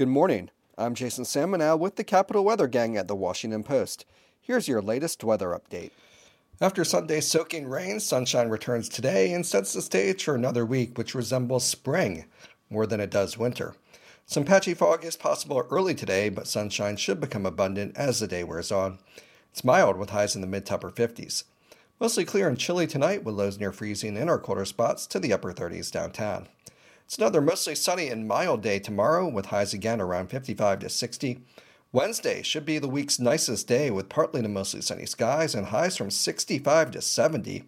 Good morning. I'm Jason Samenow with the Capital Weather Gang at the Washington Post. Here's your latest weather update. After Sunday's soaking rain, sunshine returns today and sets the stage for another week which resembles spring more than it does winter. Some patchy fog is possible early today, but sunshine should become abundant as the day wears on. It's mild with highs in the mid to upper 50s. Mostly clear and chilly tonight with lows near freezing in our colder spots to the upper 30s downtown. It's another mostly sunny and mild day tomorrow with highs again around 55 to 60. Wednesday should be the week's nicest day with partly to mostly sunny skies and highs from 65 to 70.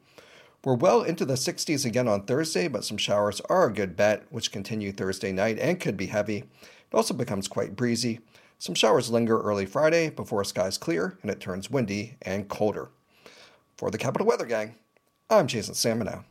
We're well into the 60s again on Thursday, but some showers are a good bet, which continue Thursday night and could be heavy. It also becomes quite breezy. Some showers linger early Friday before skies clear and it turns windy and colder. For the Capital Weather Gang, I'm Jason Samenow.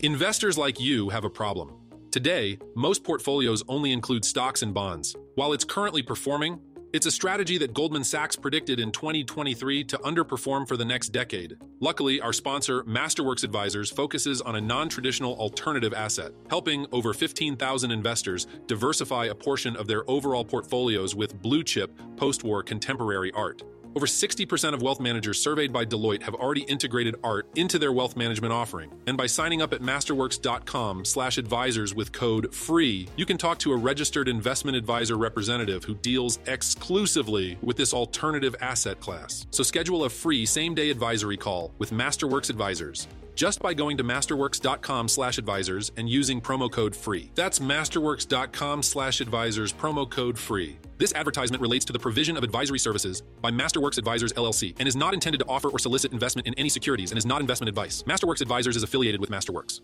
Investors like you have a problem. Today, most portfolios only include stocks and bonds. While it's currently performing, it's a strategy that Goldman Sachs predicted in 2023 to underperform for the next decade. Luckily, our sponsor, Masterworks Advisors, focuses on a non traditional alternative asset, helping over 15,000 investors diversify a portion of their overall portfolios with blue chip post war contemporary art. Over 60% of wealth managers surveyed by Deloitte have already integrated art into their wealth management offering. And by signing up at masterworks.com/advisors with code FREE, you can talk to a registered investment advisor representative who deals exclusively with this alternative asset class. So schedule a free same-day advisory call with Masterworks Advisors just by going to masterworks.com slash advisors and using promo code FREE. That's masterworks.com slash advisors, promo code FREE. This advertisement relates to the provision of advisory services by Masterworks Advisors LLC and is not intended to offer or solicit investment in any securities and is not investment advice. Masterworks Advisors is affiliated with Masterworks.